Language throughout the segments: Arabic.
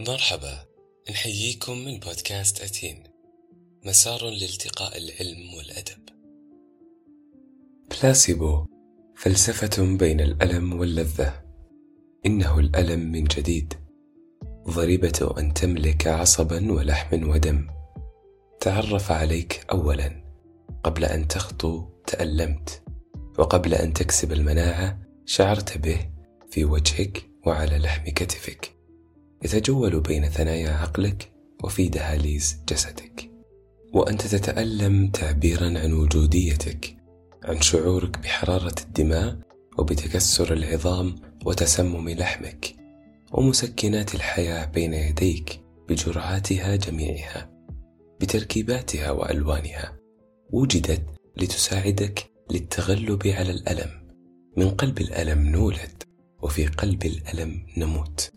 مرحبا نحييكم من بودكاست أتين مسار لالتقاء العلم والأدب. بلاسيبو فلسفة بين الألم واللذة. إنه الألم من جديد ضريبة أن تملك عصبا ولحم ودم. تعرف عليك أولا قبل أن تخطو تألمت وقبل أن تكسب المناعة شعرت به في وجهك وعلى لحم كتفك. يتجول بين ثنايا عقلك وفي دهاليز جسدك. وأنت تتألم تعبيرا عن وجوديتك عن شعورك بحرارة الدماء وبتكسر العظام وتسمم لحمك ومسكنات الحياة بين يديك بجرعاتها جميعها بتركيباتها وألوانها وجدت لتساعدك للتغلب على الألم. من قلب الألم نولد وفي قلب الألم نموت.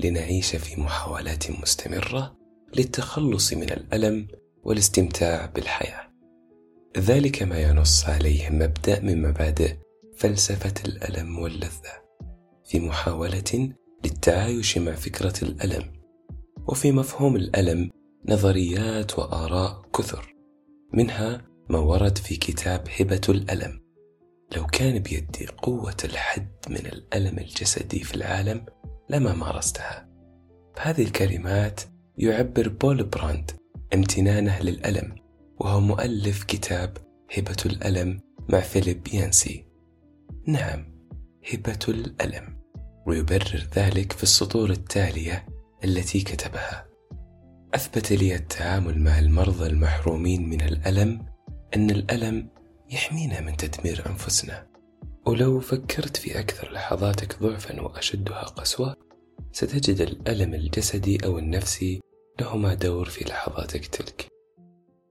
لنعيش في محاولات مستمرة للتخلص من الألم والاستمتاع بالحياة. ذلك ما ينص عليه مبدأ من مبادئ فلسفة الألم واللذة في محاولة للتعايش مع فكرة الألم وفي مفهوم الألم نظريات وآراء كثر. منها ما ورد في كتاب هبة الألم. لو كان بيدي قوة الحد من الألم الجسدي في العالم لما مارستها. بهذه الكلمات يعبر بول براند امتنانه للألم وهو مؤلف كتاب هبة الألم مع فيليب يانسي. نعم هبة الألم ويبرر ذلك في السطور التالية التي كتبها. أثبت لي التعامل مع المرضى المحرومين من الألم أن الألم يحمينا من تدمير أنفسنا. ولو فكرت في أكثر لحظاتك ضعفا وأشدها قسوة ستجد الألم الجسدي أو النفسي لهما دور في لحظاتك تلك.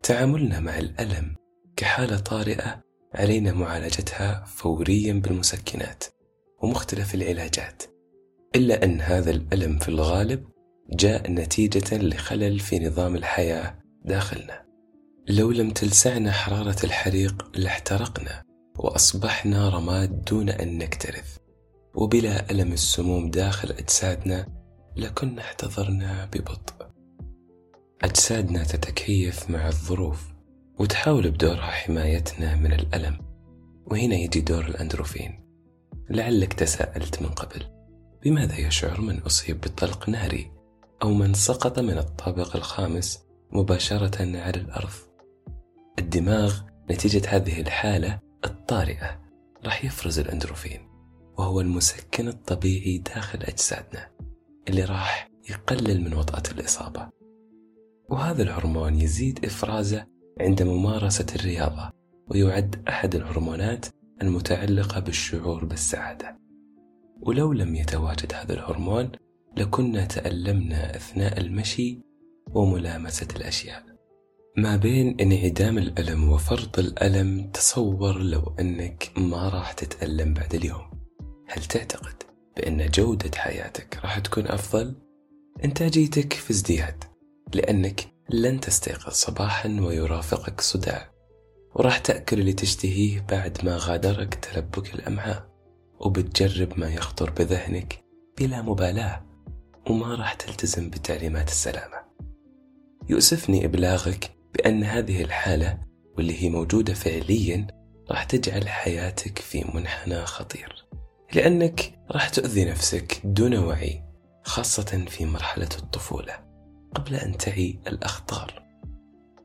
تعاملنا مع الألم كحالة طارئة علينا معالجتها فوريا بالمسكنات ومختلف العلاجات إلا أن هذا الألم في الغالب جاء نتيجة لخلل في نظام الحياة داخلنا. لو لم تلسعنا حرارة الحريق لاحترقنا وأصبحنا رماد دون أن نكترث. وبلا ألم السموم داخل أجسادنا لكنا احتضرنا ببطء. أجسادنا تتكيف مع الظروف وتحاول بدورها حمايتنا من الألم. وهنا يجي دور الأندروفين. لعلك تساءلت من قبل بماذا يشعر من أصيب بطلق ناري أو من سقط من الطابق الخامس مباشرة على الأرض؟ الدماغ نتيجة هذه الحالة الطارئة. راح يفرز الأندروفين وهو المسكن الطبيعي داخل أجسادنا اللي راح يقلل من وطأة الإصابة. وهذا الهرمون يزيد إفرازه عند ممارسة الرياضة ويعد أحد الهرمونات المتعلقة بالشعور بالسعادة. ولو لم يتواجد هذا الهرمون لكنا تألمنا أثناء المشي وملامسة الأشياء. ما بين انعدام الألم وفرط الألم تصور لو أنك ما راح تتألم بعد اليوم. هل تعتقد بأن جودة حياتك راح تكون أفضل؟ إنتاجيتك في ازدياد لأنك لن تستيقظ صباحا ويرافقك صداع. وراح تأكل اللي تشتهيه بعد ما غادرك تلبك الأمعاء. وبتجرب ما يخطر بذهنك بلا مبالاة وما راح تلتزم بتعليمات السلامة. يؤسفني إبلاغك بأن هذه الحالة واللي هي موجودة فعليا راح تجعل حياتك في منحنى خطير. لأنك راح تؤذي نفسك دون وعي خاصة في مرحلة الطفولة قبل أن تعي الأخطار.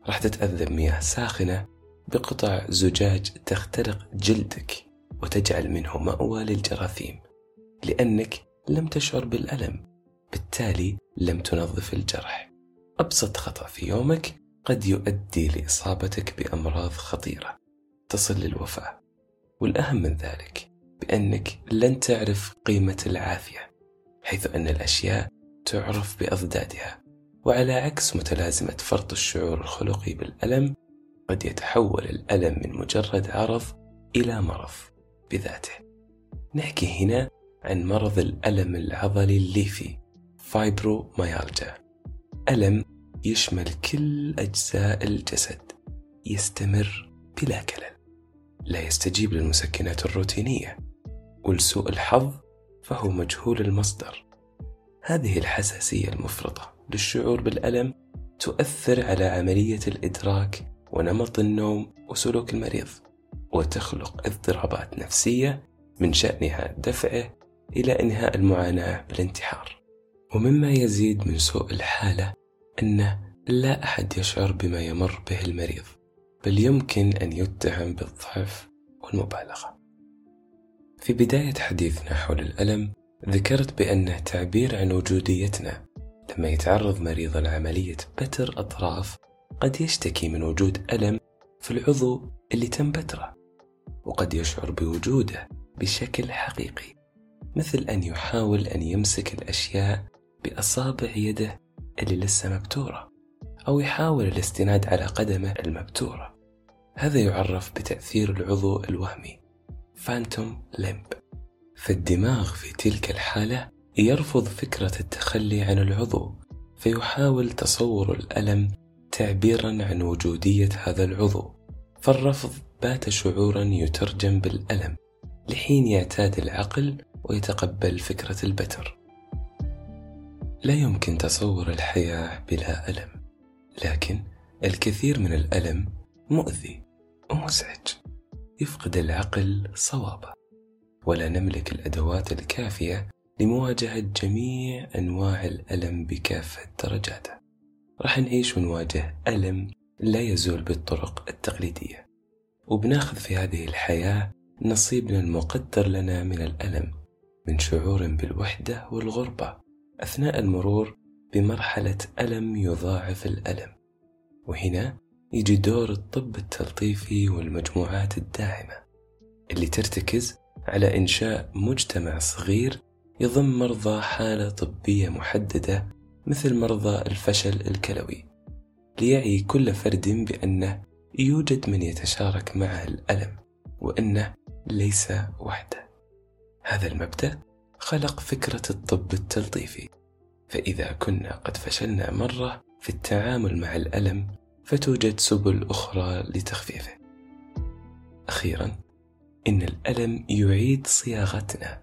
راح تتأذى بمياه ساخنة بقطع زجاج تخترق جلدك وتجعل منه مأوى للجراثيم لأنك لم تشعر بالألم بالتالي لم تنظف الجرح. أبسط خطأ في يومك قد يؤدي لإصابتك بأمراض خطيرة تصل للوفاة. والأهم من ذلك بأنك لن تعرف قيمة العافية حيث أن الأشياء تعرف بأضدادها وعلى عكس متلازمة فرط الشعور الخلقي بالألم قد يتحول الألم من مجرد عرض إلى مرض بذاته. نحكي هنا عن مرض الألم العضلي الليفي فايبروميالجا. ألم يشمل كل أجزاء الجسد يستمر بلا كلل. لا يستجيب للمسكنات الروتينية ولسوء الحظ فهو مجهول المصدر. هذه الحساسية المفرطة للشعور بالألم تؤثر على عملية الإدراك ونمط النوم وسلوك المريض وتخلق اضطرابات نفسية من شأنها دفعه إلى إنهاء المعاناة بالانتحار. ومما يزيد من سوء الحالة أنه لا أحد يشعر بما يمر به المريض بل يمكن أن يتهم بالضعف والمبالغة. في بداية حديثنا حول الألم ذكرت بأنه تعبير عن وجوديتنا لما يتعرض مريض لعملية بتر أطراف قد يشتكي من وجود ألم في العضو اللي تم بتره وقد يشعر بوجوده بشكل حقيقي مثل أن يحاول أن يمسك الأشياء بأصابع يده اللي لسه مبتورة أو يحاول الاستناد على قدمه المبتورة. هذا يعرف بتأثير العضو الوهمي فانتوم ليمب فالدماغ في تلك الحالة يرفض فكرة التخلي عن العضو فيحاول تصور الألم تعبيرا عن وجودية هذا العضو. فالرفض بات شعورا يترجم بالألم لحين يعتاد العقل ويتقبل فكرة البتر. لا يمكن تصور الحياة بلا ألم لكن الكثير من الألم مؤذي ومزعج يفقد العقل صوابه. ولا نملك الأدوات الكافية لمواجهة جميع أنواع الألم بكافة درجاته. راح نعيش ونواجه ألم لا يزول بالطرق التقليدية. وبناخذ في هذه الحياة نصيبنا المقدر لنا من الألم من شعور بالوحدة والغربة. أثناء المرور بمرحلة ألم يضاعف الألم. وهنا يجي دور الطب التلطيفي والمجموعات الداعمة اللي ترتكز على إنشاء مجتمع صغير يضم مرضى حالة طبية محددة مثل مرضى الفشل الكلوي ليعي كل فرد بأنه يوجد من يتشارك معه الألم وأنه ليس وحده. هذا المبدأ خلق فكرة الطب التلطيفي. فإذا كنا قد فشلنا مرة في التعامل مع الألم فتوجد سبل أخرى لتخفيفه. أخيرا إن الألم يعيد صياغتنا.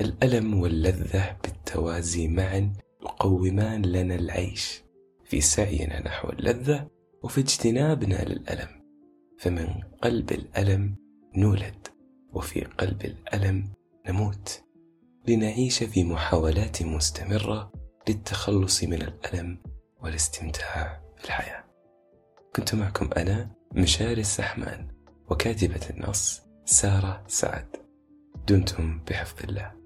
الألم واللذة بالتوازي معا يقومان لنا العيش. في سعينا نحو اللذة وفي اجتنابنا للألم. فمن قلب الألم نولد وفي قلب الألم نموت. لنعيش في محاولات مستمرة للتخلص من الألم والاستمتاع بالحياة. كنت معكم أنا مشاري السحمان وكاتبة النص سارة سعد. دمتم بحفظ الله.